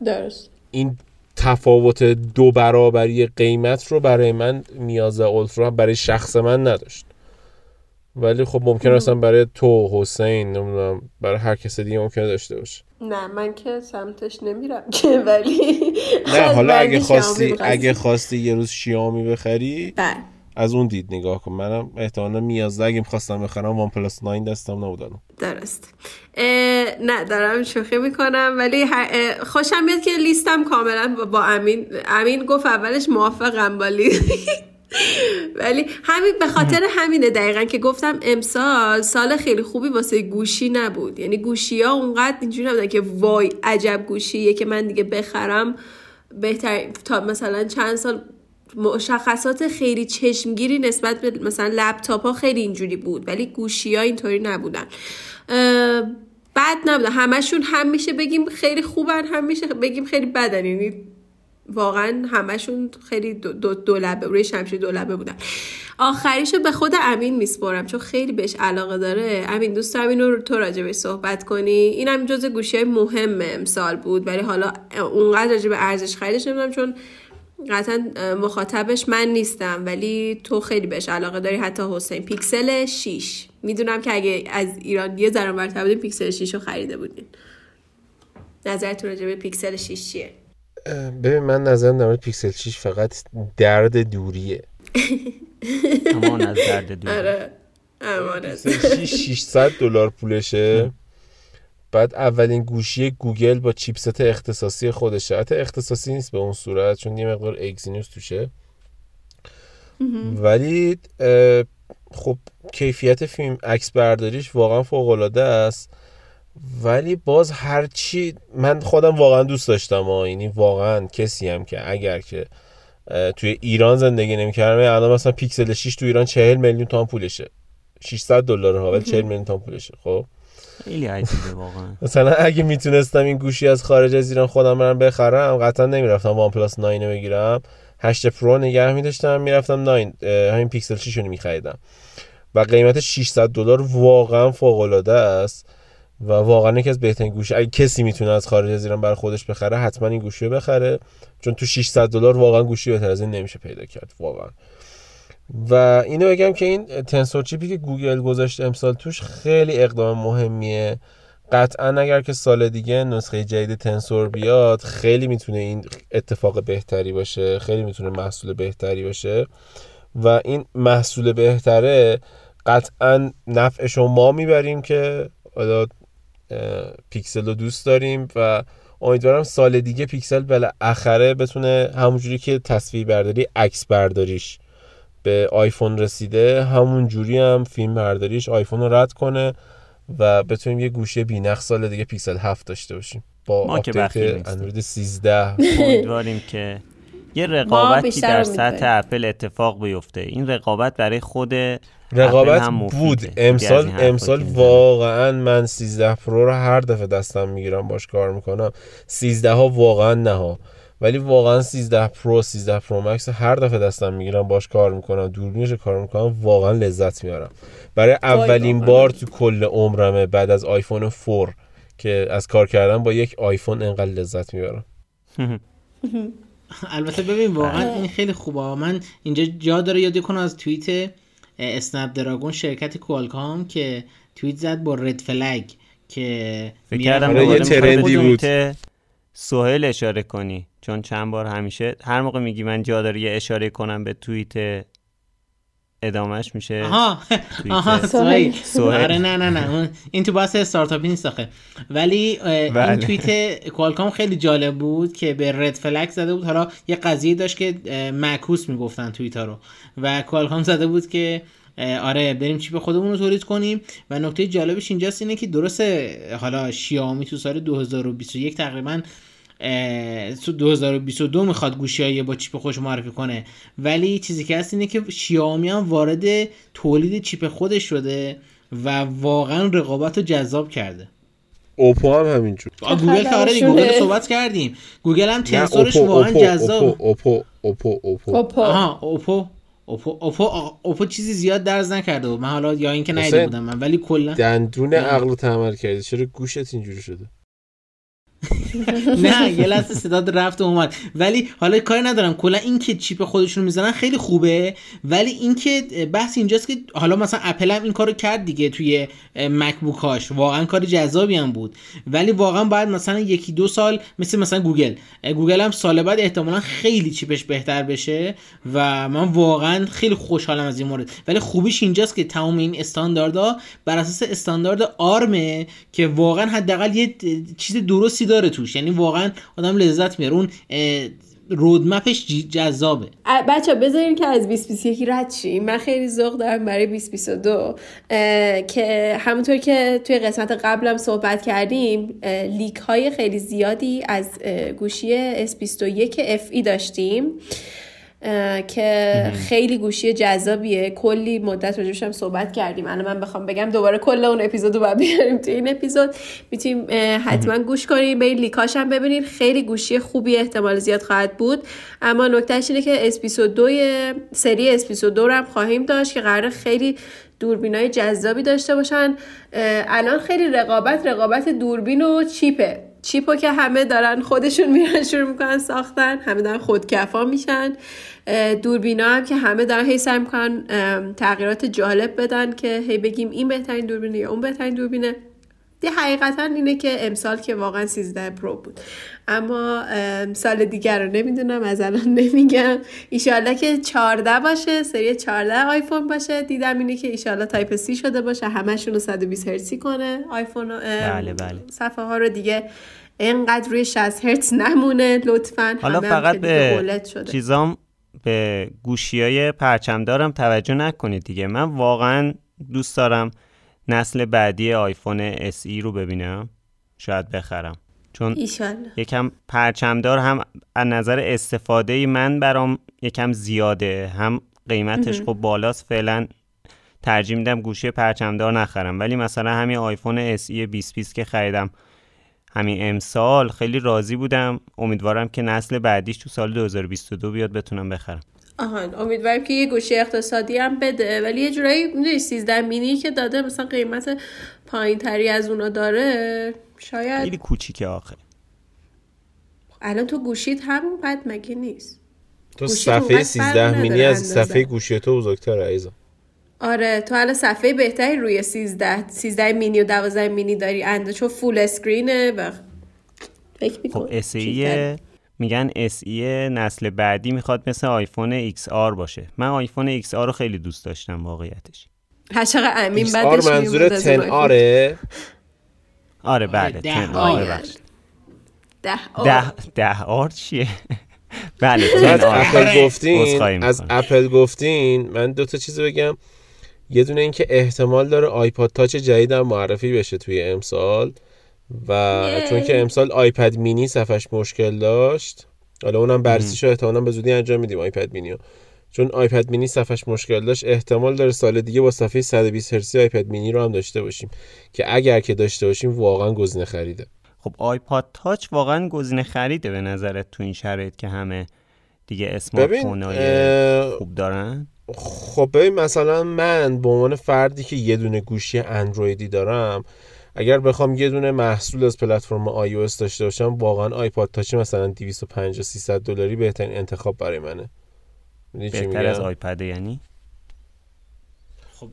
درست. این تفاوت دو برابری قیمت رو برای من میازه اولترا برای شخص من نداشت. ولی خب ممکن اصلا برای تو حسین نمی‌دونم برای هر کس دیگه ممکنه داشته باشه. نه من که سمتش نمیرم که ولی نه حالا اگه خواستی. اگه خواستی یه روز شیائمی بخری بله. از اون دید نگاه کن. منم احتمالا میازده اگه می‌خواستم بخرم وان پلاس 9 دستم نبودن. درست. نه دارم شوخی می‌کنم ولی خوشم میاد که لیستم کاملا با- با امین امین گفت اولش موافقم با لیست ولی همین به خاطر همینه دقیقا که گفتم امسال سال خیلی خوبی واسه گوشی نبود. یعنی گوشی ها اونقدر اینجوری نبودن که وای عجب گوشیه که من دیگه بخرم. بهتر تا مثلا چند سال مشخصات خیلی چشمگیری نسبت به مثلا لپتاپ ها خیلی اینجوری بود ولی گوشی ها اینطوری نبودن. بد نبودن. همشون هم میشه بگیم خیلی خوبن هم میشه بگیم خیلی بدن. یعنی واقعا همشون خیلی دو, دو, دو لبه روی شمشیر دو لبه بودن. آخریشو به خود امین میسپرم چون خیلی بهش علاقه داره. امین دوست دارم اینو تو راجع بهش صحبت کنی. اینم جز گوشی های مهم امسال بود ولی حالا اونقدر راجع به ارزش خریدش نمی‌دونم چون قطعا مخاطبش من نیستم ولی تو خیلی بهش علاقه داری حتی حسین. پیکسل 6 می‌دونم که اگه از ایران یه ذره برتر بودین پیکسل 6 رو خریده بودین. نظرتون راجع به پیکسل 6 چیه؟ ببین من نظرم در مورد پیکسل 6 فقط درد دوریه. امان از درد دوری. آره. امانت 600 دلار پولشه. بعد اولین گوشی گوگل با chipset اختصاصی خودشه. حتی اختصاصی نیست به اون صورت چون یه مقدار اگزینوس توشه. ولی خب کیفیت فیلم عکس برداریش واقعا فوق العاده است. ولی باز هرچی من خودم واقعا دوست داشتم ها یعنی واقعا کسی هم که اگر که توی ایران زندگی نمی‌کردم الان مثلا پیکسل 6 تو ایران 40 میلیون تومان پولشه. 600 دلار ها ولی 40 میلیون تومان پولشه خب؟ خیلی عجیبه واقعا. مثلا اگه می‌تونستم این گوشی از خارج از ایران خودم برم بخرم قطعا نمی‌رفتم وان پلاس 9 رو بگیرم. 8 پرو نگه میداشتم می‌رفتم 9 اه، همین پیکسل 6 رو میخریدم. و قیمت 600 دلار واقعا فوق العاده است. و واقعا یکی از بهترین گوشی اگه کسی می‌تونه از خارج از ایران برای خودش بخره حتما این گوشی رو بخره. چون تو 600 دلار واقعا گوشی بهتر از این نمیشه پیدا کرد واقعا. و اینو بگم که این تنسور چیپی که گوگل گذاشته امسال توش خیلی اقدام مهمیه. قطعا اگر که سال دیگه نسخه جدید تنسور بیاد خیلی می‌تونه این اتفاق بهتری باشه خیلی می‌تونه محصول بهتری باشه. و این محصول بهتره قطعا رو ما می‌بریم که پیکسل رو دوست داریم و امیدوارم سال دیگه پیکسل بالاخره بتونه همونجوری که تصویر برداری عکس برداریش به آیفون رسیده همون جوری هم فیلم برداریش آیفون رو رد کنه و بتونیم یه گوشی بی‌نقص سال دیگه پیکسل 7 داشته باشیم با ما که بخیل آپدیت. اندروید 13 امیدواریم که یه رقابتی در. سطح اپل اتفاق بیفته این رقابت برای خود رقابت هم. بود امسال امسال. واقعا من 13 پرو رو هر دفعه دستم می‌گیرم باش کار می‌کنم 13 ها واقعا نه ها ولی واقعا 13 پرو 13 پرو مکس هر دفعه دستم می‌گیرم باش کار می‌کنم دوربینش کار می‌کنم واقعا لذت می‌برم برای اولین. بار تو کل عمرمه بعد از آیفون 4 که از کار کردن با یک آیفون انقدر لذت می‌برم البته ببین واقعا این خیلی خوبه من اینجا جا داره یاد کنم از توییت اسنپ دراگون شرکت کوالکام که توییت زد با رد فلگ که فکر کردم یه ترندی بود. توییت سهیل اشاره کنی چون چند بار همیشه هر موقع میگی من جا داره یه اشاره کنم به توییت ادامهش میشه آها. آها. آره نه نه نه. اون- این تو بحث استارتاپی نیست آخه. ولی این بله. توییت کوالکام خیلی جالب بود که به رد فلک زده بود. حالا یه قضیه داشت که معکوس می‌گفتن توییت ها رو. و کوالکام زده بود که آره بریم چیپ خودمون رو تولید کنیم. و نکته جالبش اینجاست اینه که درسته حالا شیائومی تو سال 2021 تقریبا 2022 می‌خواد گوشی با چیپ خوش معرفی کنه. ولی چیزی که هست اینه که شیائومی هم وارد تولید چیپ خودش شده و واقعا رقابت رو جذاب کرده. اوپو هم همینجور. گوگل که آره. گوگل صحبت کردیم. گوگل هم تنسورش واقعا جذاب. اوپو اوپو اوپو اوپو. اوپو. آها اوپو اوپو اوپو اوپو چیزی زیاد درز نکرده من حالا یا اینکه حسین، بودم من ولی کلا دندون. عقل رو عمل کردی. چرا گوشت اینجوری شده؟ نه یه لحظه صدا رفت و اومد. ولی حالا کاری ندارم. کلا این که چیپ خودشون می‌زنن خیلی خوبه. ولی این که بحث اینجاست که حالا مثلا اپل هم این کارو کرد دیگه توی مکبوک هاش واقعا کار جذابی هم بود. ولی واقعا باید مثلا یکی دو سال مثل مثلا گوگل. گوگل هم سال بعد احتمالا خیلی چیپش بهتر بشه و من واقعا خیلی خوشحالم از این مورد. ولی خوبیش اینجاست که تمام این استانداردها بر اساس استاندارد آرمه که واقعا حداقل یه چیز درستی داره توش. یعنی واقعا آدم لذت می‌بره اون رودمپش جذابه. بچه بذاریم که از 2021 رد شیم. من خیلی ذوق دارم برای 2022 اه، که همونطور که توی قسمت قبلم صحبت کردیم لیک های خیلی زیادی از گوشی S21 FE داشتیم. که خیلی گوشی جذابیه. کلی مدت راجبش هم صحبت کردیم. الان من بخوام بگم دوباره کل اون اپیزود رو بیاریم توی این اپیزود. می‌تونیم حتما گوش کنیم به این لیکاش هم ببینید. خیلی گوشی خوبی احتمال زیاد خواهد بود. اما نکتهش اینه که S22 سری S22 رو هم خواهیم داشت که قرار خیلی دوربینای جذابی داشته باشن. الان خیلی رقابت رقابت دوربین و چیپه. چیپو که همه دارن خودشون میرن شروع می‌کنن ساختن. همه دارن خودکفا میشن. دوربینا هم که همه دارن هی سعی می‌کنن تغییرات جالب بدن که هی بگیم این بهترین دوربینه یا اون بهترین دوربینه. دی حقیقتا اینه که امسال که واقعا 13 پرو بود. اما سال دیگر رو نمی‌دونم از الان نمیگم. ایشالله که 14 باشه سری 14 آیفون باشه. دیدم اینه که ایشالله Type-C شده باشه. همشون رو 120 هرتزی کنه. آیفون بله بله. صفحه ها رو دیگه اینقدر روی 60 هرتز نمونه لطفا. حالا فقط به چیزام به گوشی های پرچمدارم توجه نکنید دیگه. من واقعا دوست دارم نسل بعدی آیفون SE رو ببینم. شاید بخرم. چون. یکم پرچمدار هم از نظر استفاده من برام یکم زیاده. هم قیمتش خب بالاست. فعلا ترجیح میدم گوشی پرچمدار نخرم. ولی مثلا همین آیفون SE 2020 که خریدم همین امسال خیلی راضی بودم. امیدوارم که نسل بعدیش تو سال 2022 بیاد بتونم بخرم. آهان امیدوارم که یه گوشی اقتصادی هم بده. ولی یه جورایی می‌دونی 13 مینی که داده مثلا قیمت پایین تری از اونا داره شاید خیلی کوچیکه آخه. الان تو گوشیت همون بد مگه نیست؟ تو صفحه 13 مینی از صفحه گوشی تو بزرگتره ایزا آره تو الان صفحه بهتری روی 13 13 مینی و 12 مینی داری انده چون فول اسکرینه و فکر خب اسیه میگن SE نسل بعدی می‌خواد مثل آیفون XR باشه. من آیفون XR رو خیلی دوست داشتم واقعیتش. هشق امین بعدش منظور 10 آره. آره بله 10 آر. ببخشید. ده آر. ده آر چیه؟ بله از اپل گفتین از اپل گفتین من دو تا چیز بگم. یه دونه اینکه احتمال داره آیپاد تاچ جدیدم معرفی بشه توی امسال و چون که امسال آیپد مینی صفحش مشکل داشت. حالا اونم بررسیشو احتمالاً به زودی انجام میدیم آیپد مینیو. چون آیپد مینی صفحش مشکل داشت احتمال داره سال دیگه با صفحه 120 هرتزی آیپد مینی رو هم داشته باشیم که اگر که داشته باشیم واقعا گزینه خریده. خب آیپاد تاچ واقعا گزینه خریده به نظرت تو این شرایط که همه دیگه smartphone ای خوب دارن؟ خب ببین مثلا من به عنوان فردی که یه دونه گوشی اندرویدی دارم اگر بخوام یه دونه محصول از پلتفرم iOS داشته باشم واقعا آیپاد تاچ مثلا 250 300 دلاری بهترین انتخاب برای منه. بهتر از آیپد یعنی؟ خب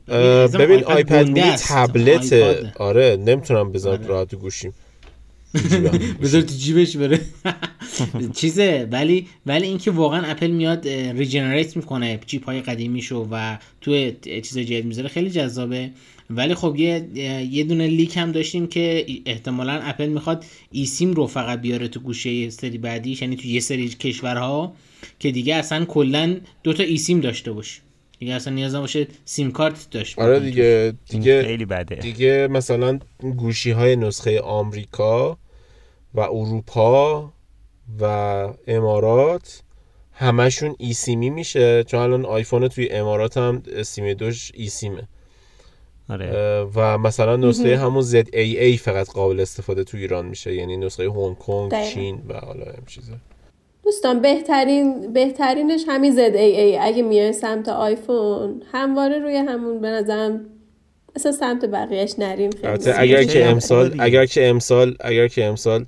ببین آیپد مینی تبلت. آره نمی‌تونم بذارم آره. راحت گوشیم. بذار تو جیبش بره. چیزه ولی ولی اینکه واقعا اپل میاد regenerate می‌کنه چیپ های قدیمیشو و تو چیز جدید می‌ذاره خیلی جذابه. ولی خب یه یه دونه leak هم داشتیم که احتمالا اپل می‌خواد eSIM رو فقط بیاره تو گوشی سری بعدیش یعنی تو یه سری کشورها که دیگه اصلا کلا دو تا eSIM داشته باشه دیگه اصلا نیاز باشه سیم کارت داشت آره دیگه دیگه خیلی بده. دیگه مثلا گوشی های نسخه آمریکا و اروپا و امارات همشون eSIM ی میشه. چون الان آیفون توی امارات هم سیم دومش eSIM ه آره. و مثلا نسخه همون ZAA فقط قابل استفاده تو ایران میشه. یعنی نسخه هنگ کنگ چین و حالا هم چیزا. دوستان بهترین بهترینش همین ZAA اگه میای سمت آیفون همواره روی همون به نظرم مثل سمت بقیهش نریم خیلی. اگر که امسال اگر که امسال اگر که امسال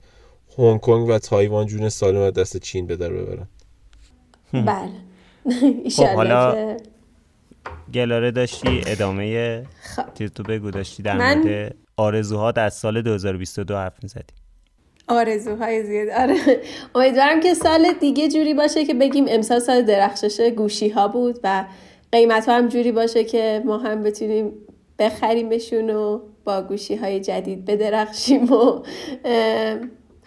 هنگ کنگ و تایوان جون سالم از دست چین به در ببرن. بله. خب حالا گلاره داشتی ادامه خب. تو بگو داشتی در مورد آرزوها از سال 2022 حرف می‌زدی. آرزوهای زیاد. آره. امیدوارم که سال دیگه جوری باشه که بگیم امسال سال درخشش گوشی ها بود و قیمت ها هم جوری باشه که ما هم بتونیم بخریمشون و با گوشی های جدید بدرخشیم و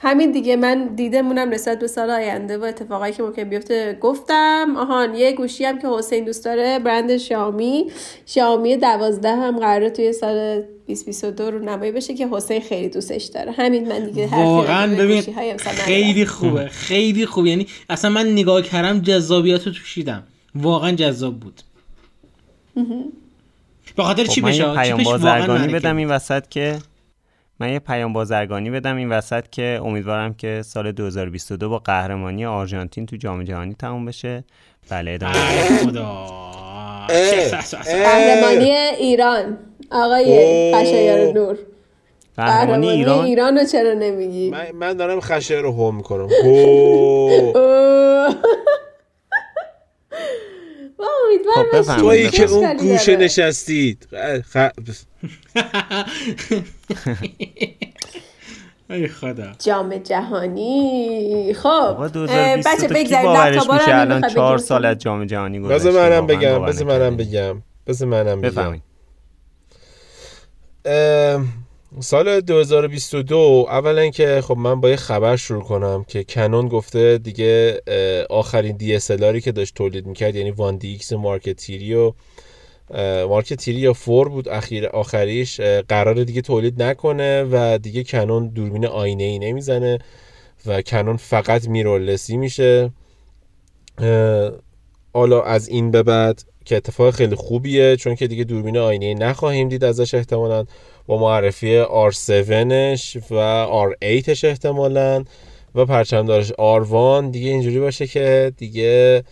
همین دیگه من دیدمونم نسبت به سال آینده و اتفاقایی که ممکن بیفته. گفتم آهان یه گوشی هم که حسین دوست داره برند شامی شامی دوازده هم قراره توی سال 2022 رو نمایی بشه که حسین خیلی دوستش داره. همین من دیگه واقعا ببین خیلی خوبه خیلی خوبه. یعنی اصلا من نگاه کردم جذابیت رو توشیدم. واقعا جذاب بود. به خاطر چی خب بشه؟ پیام بازرگانی بدم این وسط که من یه پیام بازرگانی بدم این وسط که امیدوارم که سال 2022 با قهرمانی آرژانتین تو جام جهانی تموم بشه. بله ادامه قهرمانی ایران. آقای خشایار نور. قهرمانی ایران ایران؟ رو چرا نمیگی؟ من, من دارم خشایار رو هم می‌کنم. امیدوارم خب،. تویی که اون گوشه. نشستید. ای خدا جام جهانی خب آقا اه، 2022 بچه بگذاریم رو میشه هم الان چهار. سال از جام جهانی گذشته بذار منم بگم بذار منم. بگم بذار منم بگم سال 2022 اولا که خب من با یه خبر شروع کنم که کنون گفته دیگه آخرین DSLR ی که داشت تولید می‌کرد یعنی One D X Mark Three و اه، Mark Three یا Four بود اخیر آخریش قراره دیگه تولید نکنه و دیگه کنون دوربین آینه ای نمی‌زنه و کنون فقط میرورلسی میشه. حالا از این به بعد که اتفاق خیلی خوبیه چون که دیگه دوربین آینه ای نخواهیم دید ازش احتمالا. با معرفی R7ش و R8ش احتمالا و پرچمدارش R1 دیگه اینجوری باشه که دیگه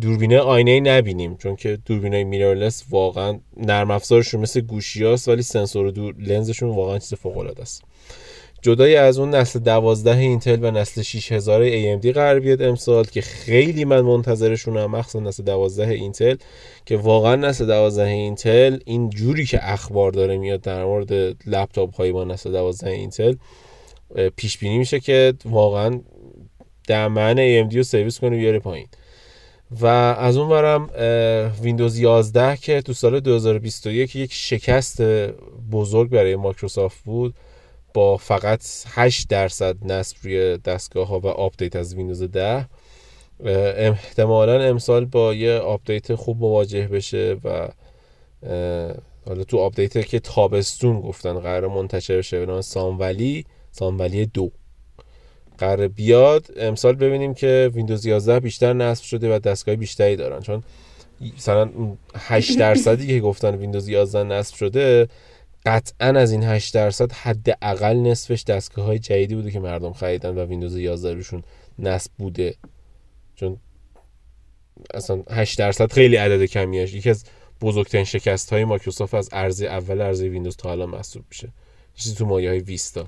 دوربینه آینه ای نبینیم چون که دوربینه میررلس واقعا نرم افزارشون مثل گوشی هاست ولی سنسور دور لنزشون واقعا چیز فوق العاده است. جدای از اون نسل 12 اینتل و نسل 6000 AMD قراره بیاد امسال که خیلی من منتظرشونم مخصوصا نسل 12 اینتل که واقعا نسل 12 اینتل این جوری که اخبار داره میاد در مورد لپتاپ های با نسل 12 اینتل پیش بینی میشه که واقعا دهن AMD رو سرویس کنه بیاره پایین. و از اون ورم ویندوز 11 که تو سال 2021 یک شکست بزرگ برای مایکروسافت بود. با فقط 8 درصد نصب روی دستگاه ها و آپدیت از ویندوز 10 اه، احتمالا امسال با یه آپدیت خوب مواجه بشه و حالا تو آپدیت که تابستون گفتن قراره منتشر بشه به نام Sun Valley Sun Valley دو. قراره بیاد امسال ببینیم که ویندوز 11 بیشتر نصب شده و دستگاه بیشتری دارن. چون مثلا اون 8 درصدی که گفتن ویندوز 11 نصب شده قطعا از این 8 درصد حداقل نصفش دستگاه های جدیدی بوده که مردم خریدن و ویندوز 11 روشون نصب بوده. چون اصلا 8 درصد خیلی عدد کمیه یکی از بزرگترین شکست های مایکروسافت از عرضه اول عرضه ویندوز تا الان محسوب میشه. چیزی تو مایه های ویستا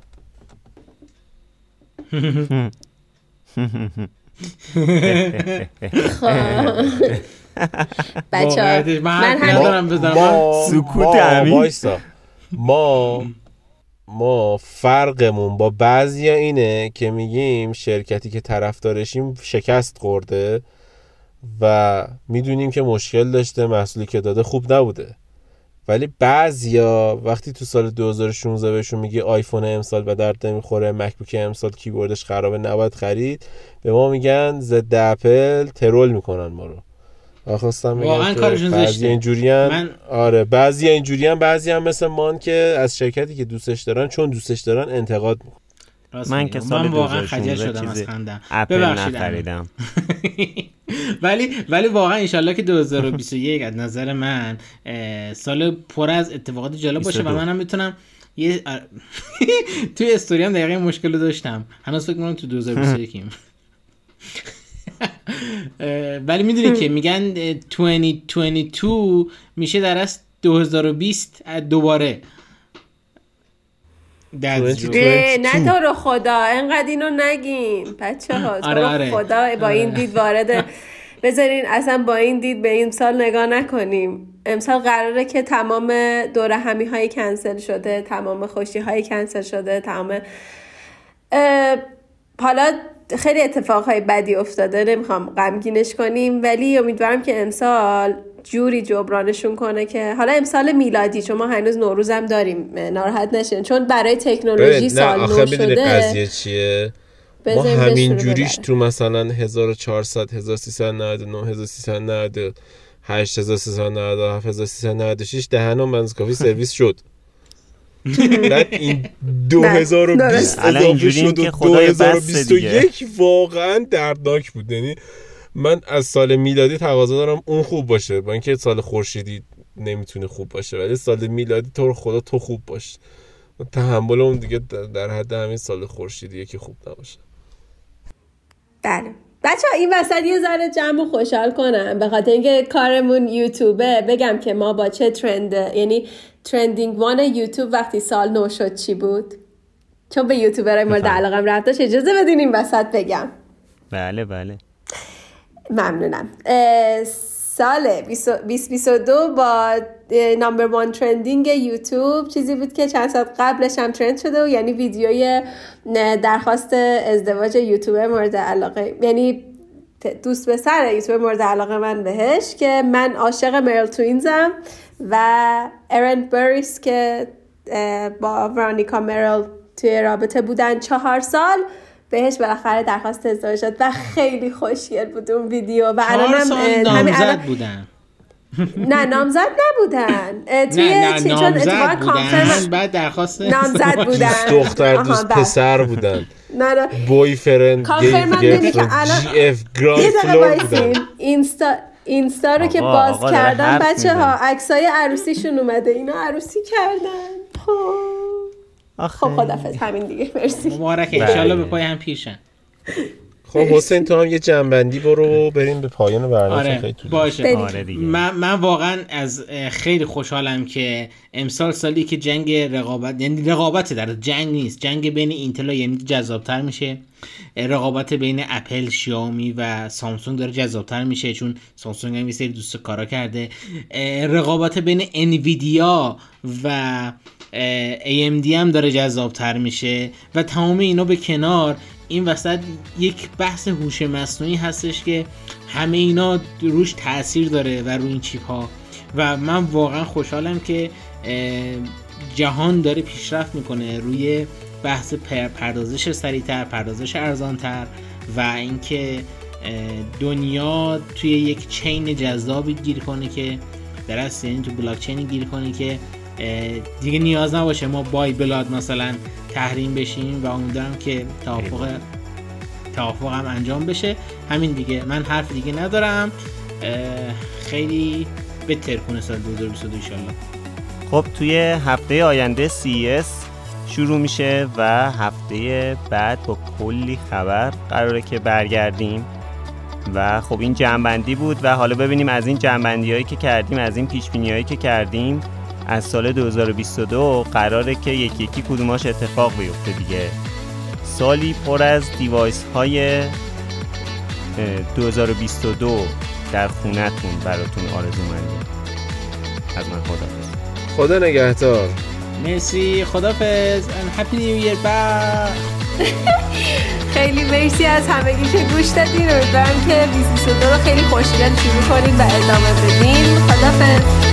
بچه ها واقعیتش من سکوت. وایسا. ما ما فرقمون با بعضی اینه که میگیم شرکتی که طرفدارشیم شکست خورده و می‌دونیم که مشکل داشته محصولی که داده خوب نبوده. ولی بعضیا وقتی تو سال 2016 بهشون میگی آیفون امسال به درد نمی‌خوره مکبوک امسال کیبوردش خرابه نباید خرید به ما میگن ضد اپل ترول می‌کنن ما رو. خواستم بگم واقعا که کارشون بعضی زشته. اینجوریان من- آره بعضی اینجوریان بعضی هم مثل مان که از شرکتی که دوستش دارن چون دوستش دارن انتقاد می‌کنن من. که سال من واقعا خجل 2016 شدم از خندم اپل ببخشید نخریدم ولی ولی واقعا انشالله که 2021 از نظر من سال پر از اتفاقات جالب باشه و 22. منم می‌تونم یه توی استوری هم دقیقا این مشکل رو داشتم هنوز فکر کنم تو 2021 یم. ولی می‌دونی که میگن اه، 2022 میشه در از 2020 دوباره That's 2022. true. اه، نه تو رو خدا انقدر اینو نگین بچه ها تو آره، رو آره. خدا با این آره. دید وارد بذارین اصلا با این دید به این سال نگاه نکنیم امسال قراره که تمام دور همی های کنسل شده تمام خوشی های کنسل شده تمام حالا خیلی اتفاقهای بدی افتاده نمی‌خوام غمگینش کنیم. ولی امیدوارم که امسال جوری جبرانشون کنه که حالا امسال میلادی چون ما هنوز نوروزم داریم ناراحت نشین. چون برای تکنولوژی سال نو شده. قضیه چیه؟ ما همین جوریش. تو مثلا 1400 1399 1398 1397 1396 دهنم منز کافی سرویس شد. این 2020 الان اضافه شد و که خدای بسته 2021 واقعا دردناک بود. یعنی من از سال میلادی تقاضا دارم اون خوب باشه. با اینکه سال خورشیدی نمی‌تونه خوب باشه ولی سال میلادی تو رو خدا تو خوب باش. تحمل اون دیگه در حد همین سال خورشیدیه که خوب نباشه. بله. بچه این وسط یه ذره جمع و خوشحال کنم. به خاطر اینکه کارمون یوتیوبه. بگم که ما با چه ترند یعنی trending one یوتیوب وقتی سال نو شد چی بود؟ چون به یوتیوبرهای مورد. علاقم رفت داشت اجازه بدین این وسط بگم. بله بله. ممنونم. سال 2022 با number one trending یوتیوب چیزی بود که چند سال قبلش هم ترند شده و یعنی ویدیوی درخواست ازدواج یوتیوبر مورد علاقه یعنی دوست پسر یوتیوب مورد علاقه من بهش که من عاشق Merrell Twins م و ارن بریس که با ورانیکا مرل توی رابطه بودن چهار سال. بهش بالاخره درخواست ازدواج شد و خیلی خوشگل بود اون ویدیو و الان هم نامزد بودن. نه نامزد نبودن. توی نه نه نامزد بودن. بعد درخواست نامزد بودن. دختر دوست بله. پسر بودن. نه نه. بوی فرند گی اف گراند فلور بودن. اینستا اینستا رو که باز کردن بچه ها عکسای عروسیشون اومده. اینا عروسی کردن. خب. خب خدافظ. همین دیگه. مرسی. مبارک. انشالله به پای هم پیشن. خب حسین تو هم یه جنبندی برو بریم به پایان برنامه. آره. خیلی باشه. آره دیگه. من, من واقعا از خیلی خوشحالم که امسال سالی که جنگ رقابت یعنی رقابت در جنگ نیست. جنگ بین اینتل و یعنی جذابتر میشه. رقابت بین اپل شیائومی و سامسونگ داره جذابتر میشه چون سامسونگ هم یه سری دوست کارا کرده. رقابت بین انویدیا و AMD هم داره جذابتر میشه و تمام اینا به کنار این وسط یک بحث هوش مصنوعی هستش که همه اینا روش تاثیر داره و روی این چیپ ها و من واقعا خوشحالم که جهان داره پیشرفت می‌کنه روی بحث پردازش سریعتر پردازش ارزانتر و اینکه دنیا توی یک چین جذابی گیر کنه که درست یعنی تو بلاک چین گیر کنه که دیگه نیاز نباشه ما بای بلاد مثلا تحریم بشیم و امیدوارم که توافق توافق هم انجام بشه. همین دیگه. من حرف دیگه ندارم. خیلی بهتر کنه سال 2022 انشالله. خب توی هفته آینده CES شروع میشه و هفته بعد با کلی خبر قراره که برگردیم. و خب این جنبندی بود و حالا ببینیم از این جنبندی هایی که کردیم از این پیش هایی که کردیم از سال 2022 قراره که یکی یکی کدوماش اتفاق بیفته دیگه. سالی پر از دیوایس های 2022 در خونتون براتون آرزو مندیم از من خدا خدا نگهدار. مرسی. خدافز and happy new year. خیلی مرسی از همگی که گوش دادین. امیدوارم که 2022 رو خیلی خوشگل شروع کنیم و ادامه بدیم.